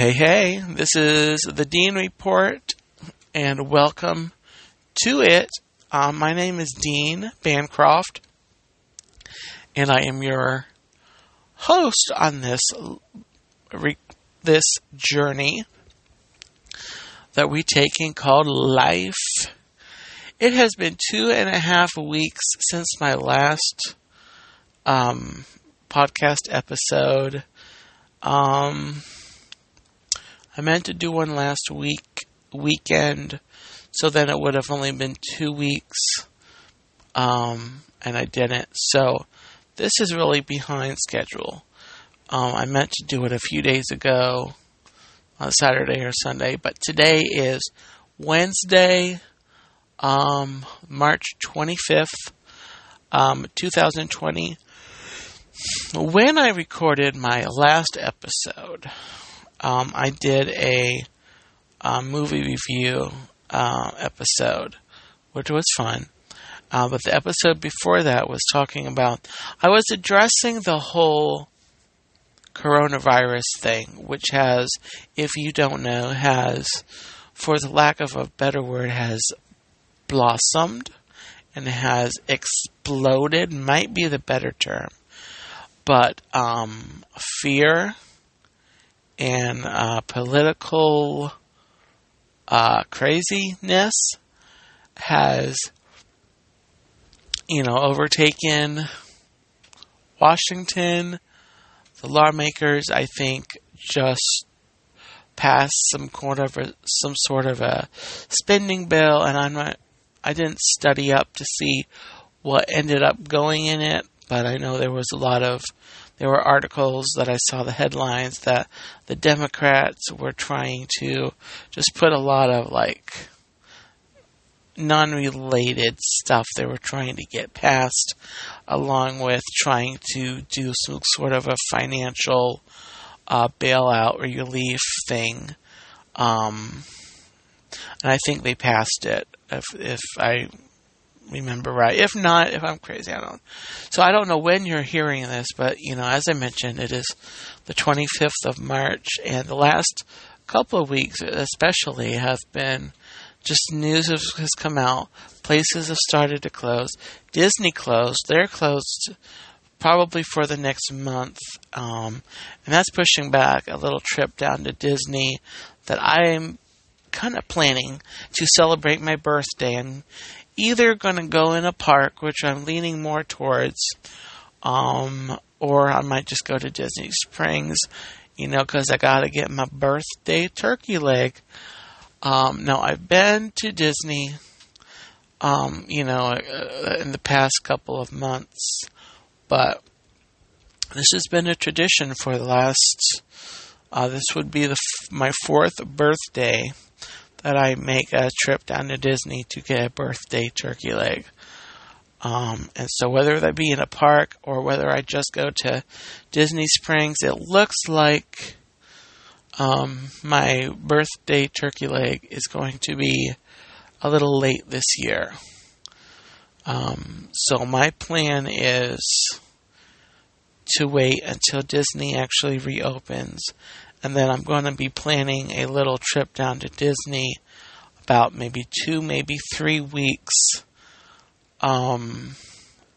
Hey, hey, this is the Dean Report, and welcome to it. Um, my name is Dean Bancroft, and I am your host on this this journey that we taking called life. It has been two and a half weeks since my last um, podcast episode. Um, I meant to do one last week weekend, so then it would have only been two weeks, um, and I didn't. So this is really behind schedule. Um, I meant to do it a few days ago, on Saturday or Sunday, but today is Wednesday, um, March 25th, um, 2020. When I recorded my last episode, um, I did a, a movie review uh, episode, which was fun. Uh, but the episode before that was talking about, I was addressing the whole coronavirus thing, which has, if you don't know, has, for the lack of a better word, has blossomed and has exploded, might be the better term. But um, fear and uh, political uh, craziness has, you know, overtaken Washington. The lawmakers, I think, just passed some sort of a, some sort of a spending bill, and I'm not. I didn't study up to see what ended up going in it, but I know there was a lot of there were articles that I saw the headlines that the Democrats were trying to just put a lot of like non related stuff they were trying to get past, along with trying to do some sort of a financial uh, bailout or relief thing. Um, and I think they passed it, if, if I remember right. If not, if I'm crazy, I don't. So I don't know when you're hearing this, but you know, as I mentioned, it is the 25th of March, and the last couple of weeks, especially, have been just news has come out. Places have started to close. Disney closed. They're closed probably for the next month, um, and that's pushing back a little trip down to Disney that I'm kind of planning to celebrate my birthday and either going to go in a park, which I'm leaning more towards, um, or I might just go to Disney Springs, you know, because I got to get my birthday turkey leg. Um, now, I've been to Disney, um, you know, uh, in the past couple of months, but this has been a tradition for the last. Uh, this would be the my fourth birthday that I make a trip down to Disney to get a birthday turkey leg. Um, and so, whether that be in a park or whether I just go to Disney Springs, it looks like um, my birthday turkey leg is going to be a little late this year. Um, so, my plan is to wait until Disney actually reopens and then I'm going to be planning a little trip down to Disney about maybe two, maybe three weeks um,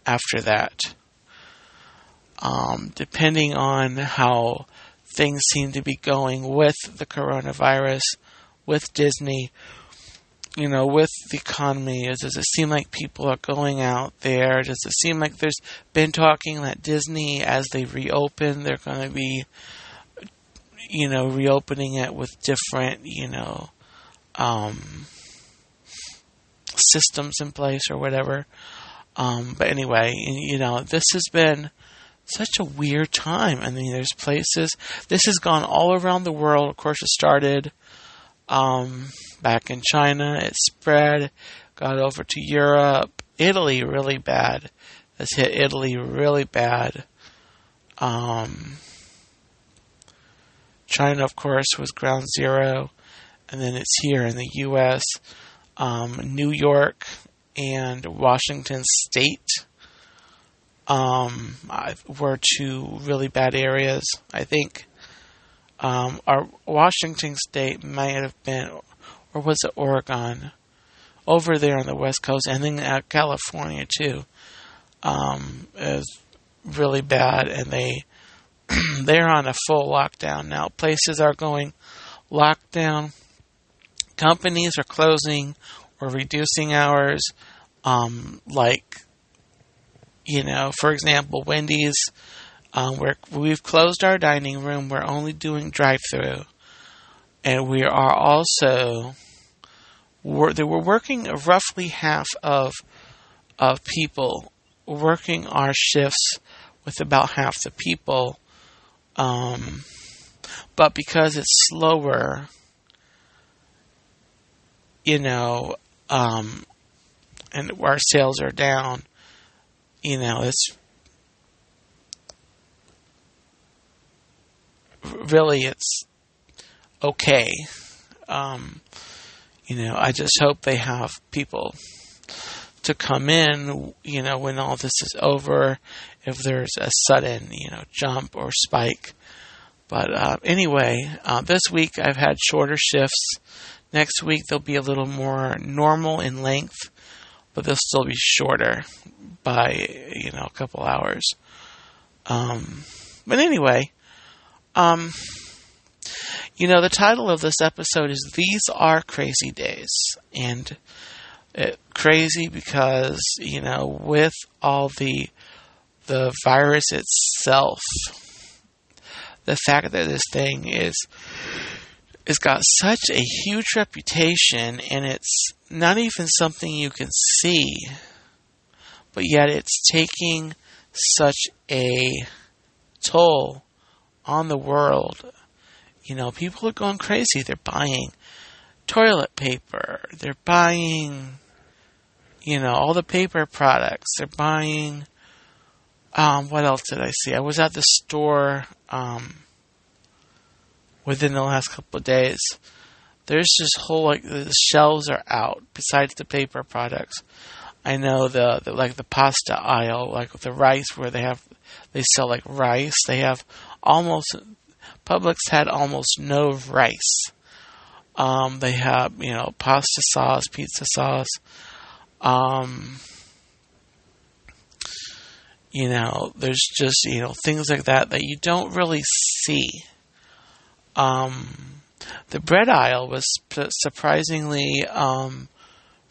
after that. Um, depending on how things seem to be going with the coronavirus, with Disney, you know, with the economy, does it seem like people are going out there? Does it seem like there's been talking that Disney, as they reopen, they're going to be you know, reopening it with different, you know, um, systems in place or whatever. Um, but anyway, you know, this has been such a weird time. I mean, there's places, this has gone all around the world. Of course, it started um, back in China, it spread, got over to Europe, Italy, really bad. Has hit Italy really bad. Um, China, of course, was ground zero, and then it's here in the U.S. Um, New York and Washington State um, were two really bad areas, I think. um, our Washington State might have been, or was it Oregon? Over there on the West Coast, and then uh, California too, um, is really bad, and they they're on a full lockdown now. Places are going lockdown. Companies are closing or reducing hours. Um, like, you know, for example, Wendy's um, we're, we've closed our dining room. We're only doing drive-through, and we are also we're, we're working roughly half of of people working our shifts with about half the people. Um, but because it's slower, you know, um, and our sales are down, you know, it's really it's okay. Um, you know, I just hope they have people to come in, you know, when all this is over, if there's a sudden, you know, jump or spike. But uh, anyway, uh, this week I've had shorter shifts. Next week they'll be a little more normal in length, but they'll still be shorter by, you know, a couple hours. Um, but anyway, um, you know, the title of this episode is These Are Crazy Days. And it, crazy because, you know, with all the the virus itself, the fact that this thing is it's got such a huge reputation and it's not even something you can see, but yet it's taking such a toll on the world. You know, people are going crazy. They're buying toilet paper. They're buying, you know, all the paper products. They're buying, um, what else did I see? I was at the store, um, within the last couple of days. There's this whole, like, the shelves are out besides the paper products. I know the, the like the pasta aisle, like the rice where they have, they sell like rice. They have almost Publix had almost no rice. Um, they have you know pasta sauce, pizza sauce. Um, you know, there's just you know things like that that you don't really see. Um, the bread aisle was surprisingly um,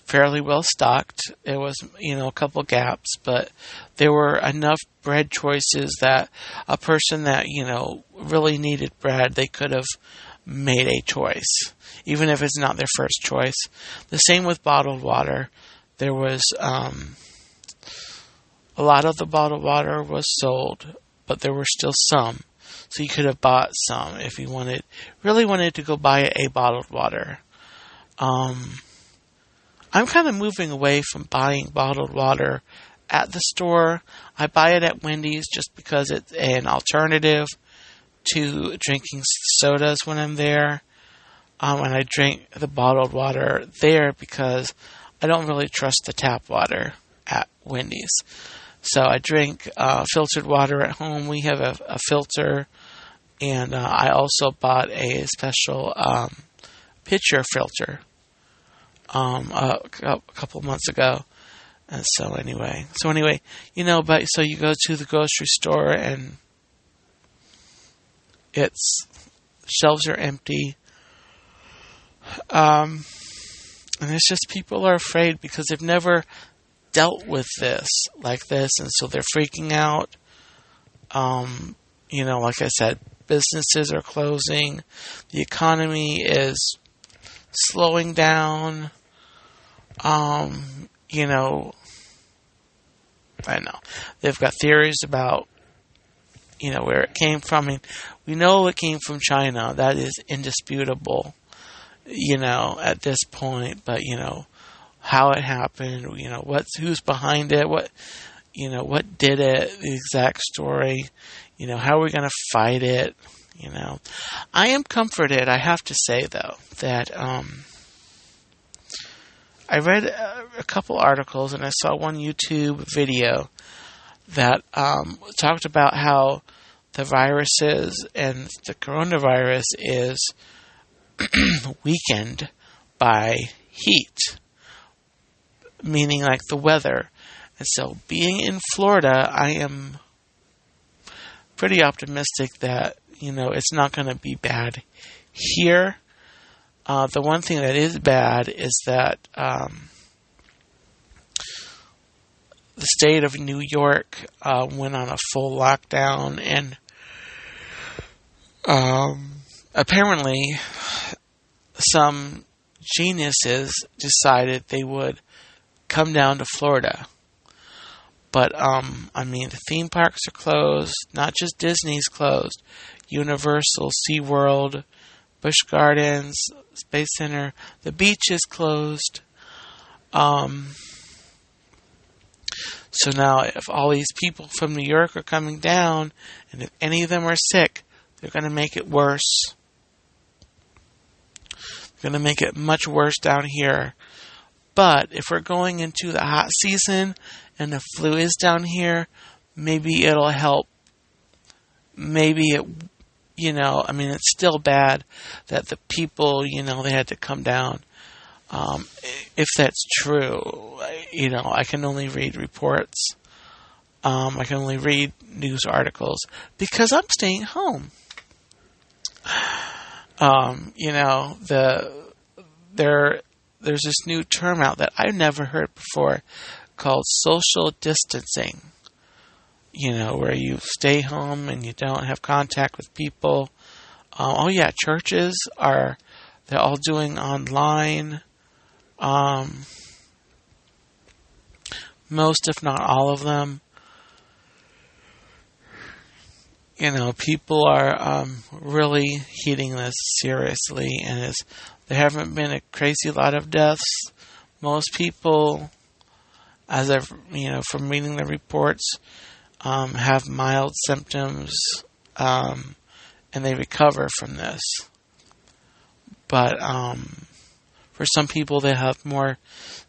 fairly well stocked. It was, you know, a couple gaps, but there were enough bread choices that a person that, you know, really needed bread, they could have made a choice, even if it's not their first choice. The same with bottled water. There was, um, a lot of the bottled water was sold, but there were still some. So you could have bought some if you wanted, really wanted to go buy a bottled water. Um, I'm kind of moving away from buying bottled water at the store. I buy it at Wendy's just because it's an alternative to drinking sodas when I'm there. Um, and I drink the bottled water there because I don't really trust the tap water at Wendy's. So I drink uh, filtered water at home. We have a, a filter, and uh, I also bought a special um, pitcher filter um, a, a couple months ago. And so anyway, so anyway, you know, but so you go to the grocery store and its shelves are empty. Um, and it's just people are afraid because they've never dealt with this like this, and so they're freaking out. Um, you know, like I said, businesses are closing, the economy is slowing down. Um, you know, I know they've got theories about you know where it came from. I mean, we know it came from China. That is indisputable. You know, at this point, but you know how it happened. You know what's who's behind it. What you know what did it. The exact story. You know how are we going to fight it. You know, I am comforted. I have to say though that um, I read a, a couple articles and I saw one YouTube video that um, talked about how the viruses and the coronavirus is weakened by heat, meaning like the weather. And so, being in Florida, I am pretty optimistic that, you know, it's not going to be bad here. Uh, the one thing that is bad is that um, the state of New York uh, went on a full lockdown, and um, apparently some geniuses decided they would come down to Florida. But um, I mean, the theme parks are closed. Not just Disney's closed. Universal, SeaWorld, Busch Gardens, Space Center. The beach is closed. Um, so now, if all these people from New York are coming down, and if any of them are sick, they're going to make it worse. They're going to make it much worse down here. But if we're going into the hot season and the flu is down here, maybe it'll help. Maybe it, you know, I mean, it's still bad that the people, you know, they had to come down. Um, if that's true, you know, I can only read reports. Um, I can only read news articles because I'm staying home. Um, you know, the there there's this new term out that I've never heard before called social distancing. You know, where you stay home and you don't have contact with people. Um, oh yeah, churches are they're all doing online. Um, most, if not all of them. You know, people are um, really heeding this seriously, and it's, there haven't been a crazy lot of deaths. Most people, as I've you know from reading the reports, um, have mild symptoms, um, and they recover from this. But um, for some people, they have more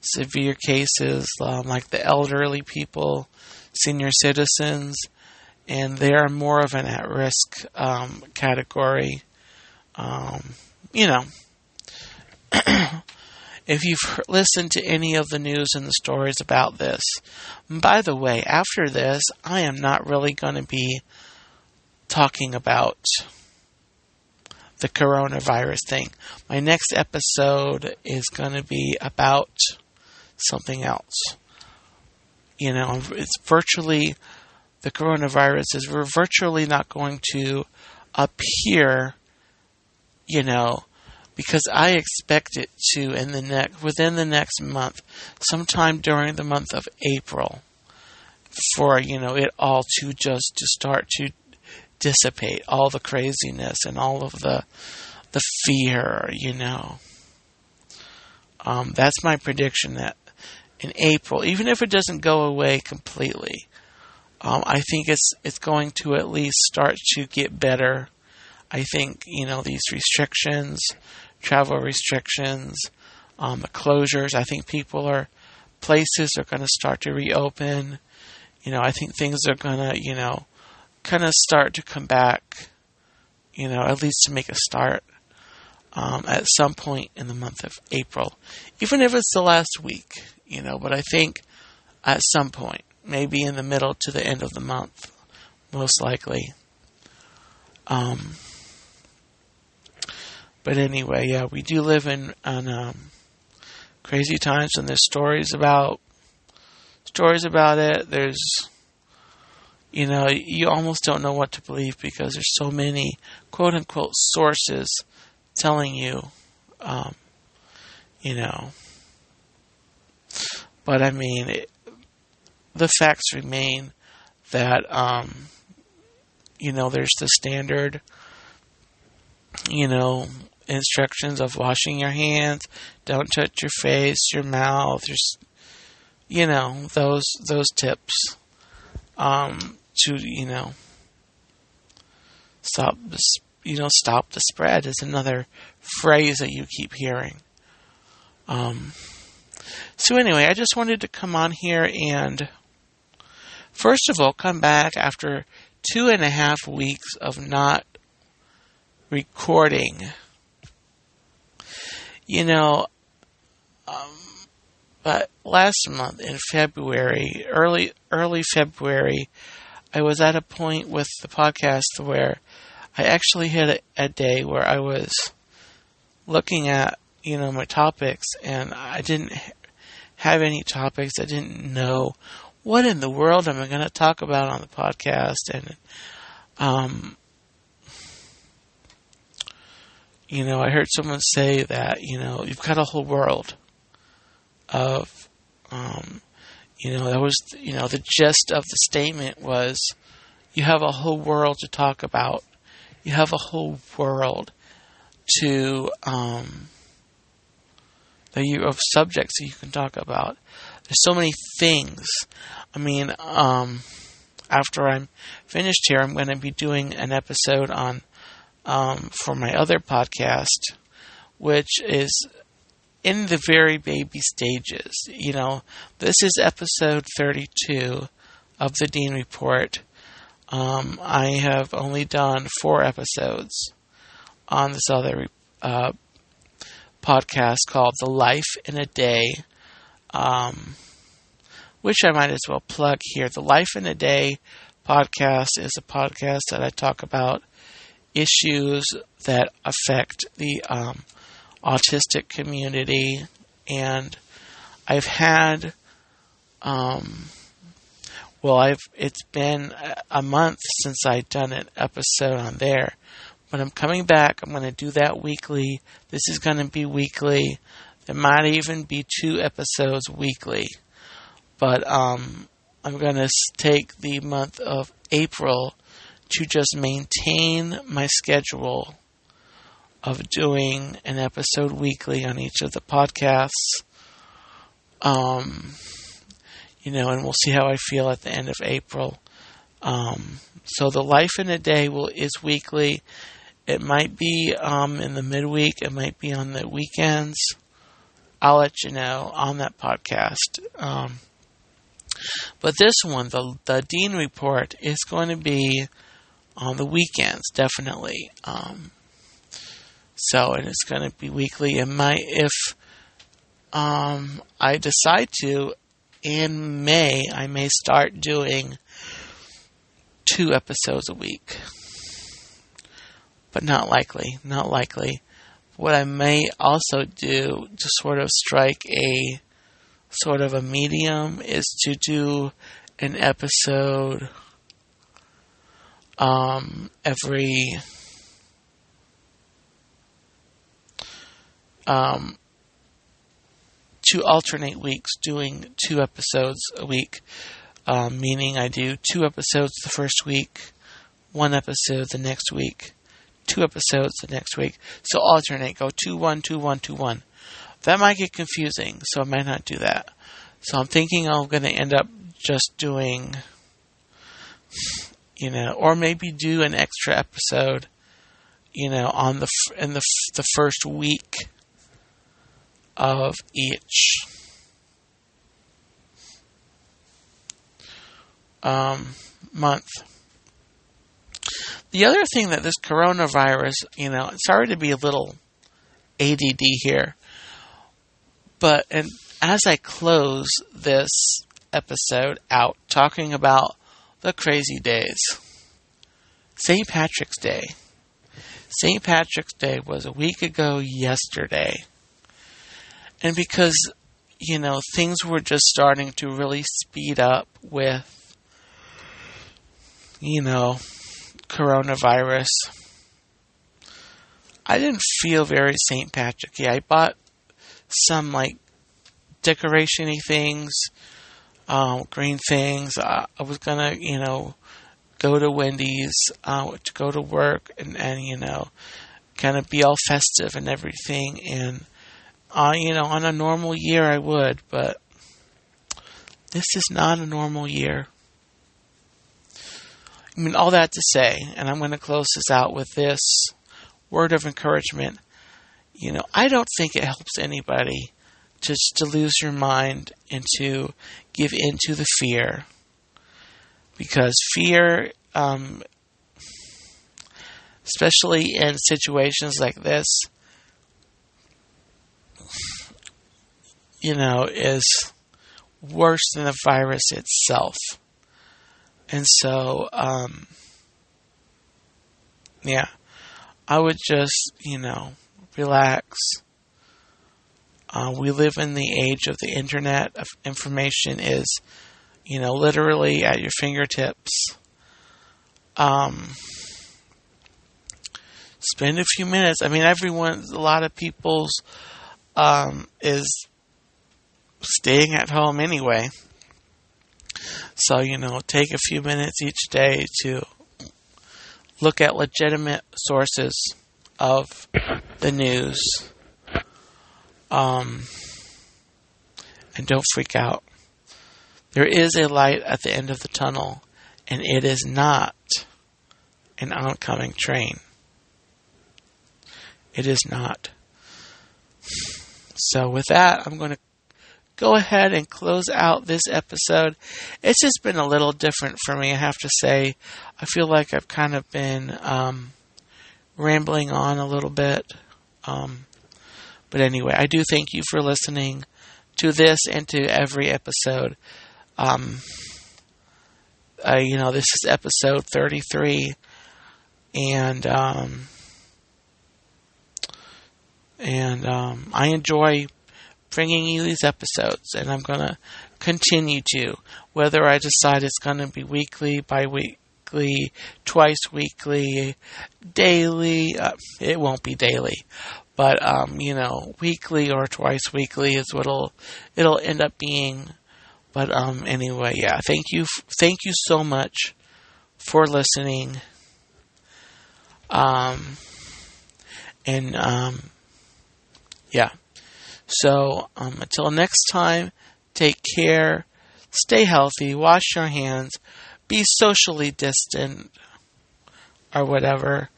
severe cases, um, like the elderly people, senior citizens, and they are more of an at risk um, category. Um, you know, if you've listened to any of the news and the stories about this, by the way, after this, I am not really going to be talking about the coronavirus thing. My next episode is going to be about something else. You know, it's virtually the coronavirus is we're virtually not going to appear, you know, because I expect it to in the next within the next month, sometime during the month of April, for you know it all to just to start to dissipate all the craziness and all of the the fear, you know. Um, that's my prediction that in April, even if it doesn't go away completely, um, I think it's it's going to at least start to get better. I think you know these restrictions, travel restrictions, um, the closures. I think people are places are going to start to reopen. You know, I think things are going to you know kind of start to come back, you know, at least to make a start um, at some point in the month of April, even if it's the last week, you know, but I think at some point, maybe in the middle to the end of the month, most likely. Um, but anyway, yeah, we do live in, in um, crazy times, and there's stories about stories about it. There's you know, you almost don't know what to believe because there's so many quote unquote sources telling you, um, you know. But I mean, it, the facts remain that, um, you know, there's the standard, you know, instructions of washing your hands, don't touch your face, your mouth, your, you know, those those tips. Um, to you know stop you know stop the spread is another phrase that you keep hearing. Um, so anyway, I just wanted to come on here and first of all come back after two and a half weeks of not recording. You know, um, but last month in February, early early February, I was at a point with the podcast where I actually had a, a day where I was looking at you know my topics and I didn't have any topics. I didn't know what in the world am I going to talk about on the podcast and um you know I heard someone say that you know you've got a whole world of um you know that was you know the gist of the statement was you have a whole world to talk about you have a whole world to um that you of subjects that you can talk about. There's so many things. I mean, um, after I'm finished here, I'm going to be doing an episode on um, for my other podcast, which is in the very baby stages. You know, this is episode 32 of the Dean Report. Um, I have only done four episodes on this other uh, podcast called The Life in a Day, um, which I might as well plug here. The Life in a Day podcast is a podcast that I talk about issues that affect the um, autistic community, and I've had, um, well, I've it's been a month since I've done an episode on there, but I'm coming back. I'm going to do that weekly. This is going to be weekly. There might even be two episodes weekly. But um, I'm going to take the month of April to just maintain my schedule of doing an episode weekly on each of the podcasts. Um, you know, and we'll see how I feel at the end of April. Um, so the life in a day will is weekly, it might be um, in the midweek. It might be on the weekends. I'll let you know on that podcast. Um, but this one, the the Dean Report, is going to be on the weekends, definitely. Um, so, and it's going to be weekly. It my if um, I decide to, in May, I may start doing two episodes a week but not likely. Not likely. What I may also do to sort of strike a sort of a medium is to do an episode um, every um, to alternate weeks doing two episodes a week, um, meaning I do two episodes the first week, one episode the next week, two episodes the next week. So alternate, go two one two one two one. That might get confusing, so I might not do that. So I'm thinking I'm going to end up just doing, you know, or maybe do an extra episode, you know, on the in the the first week of each. Um, month. The other thing that this coronavirus, you know, sorry to be a little ADD here, but and as I close this episode out talking about the crazy days, St. Patrick's Day. St. Patrick's Day was a week ago yesterday. And because, you know, things were just starting to really speed up with, you know, coronavirus, I didn't feel very St. Patrick. Yeah, I bought some like decorationy things, um, green things. I, I, was gonna, you know, go to Wendy's uh, to go to work and, and you know, kind of be all festive and everything. And uh, you know, on a normal year I would, but this is not a normal year. I mean, all that to say, and I'm going to close this out with this word of encouragement. You know, I don't think it helps anybody just to lose your mind and to give in to the fear. Because fear um, especially in situations like this, you know, is worse than the virus itself. And so, um, yeah, I would just, you know, relax. Uh, we live in the age of the internet. Information is, you know, literally at your fingertips. Um, spend a few minutes. I mean, everyone, a lot of people's um, is staying at home anyway. So, you know, take a few minutes each day to look at legitimate sources of the news. Um, and don't freak out. There is a light at the end of the tunnel, and it is not an oncoming train. It is not. So, with that, I'm going to go ahead and close out this episode. It's just been a little different for me, I have to say. I feel like I've kind of been um, rambling on a little bit. Um, but anyway, I do thank you for listening to this and to every episode. Um, uh, you know, this is episode 33, and um, and um, I enjoy bringing you these episodes, and I'm going to continue to. Whether I decide it's going to be weekly, bi weekly, twice weekly, daily, uh, it won't be daily. But um, you know, weekly or twice weekly is what it'll it'll end up being. But um, anyway, yeah. Thank you, thank you so much for listening. Um, and um, yeah. So um, until next time, take care, stay healthy, wash your hands, be socially distant, or whatever.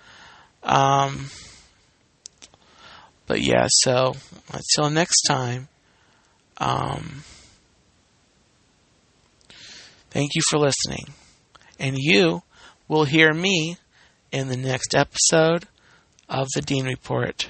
Um, but yeah, so until next time, um, thank you for listening. And you will hear me in the next episode of the Dean Report.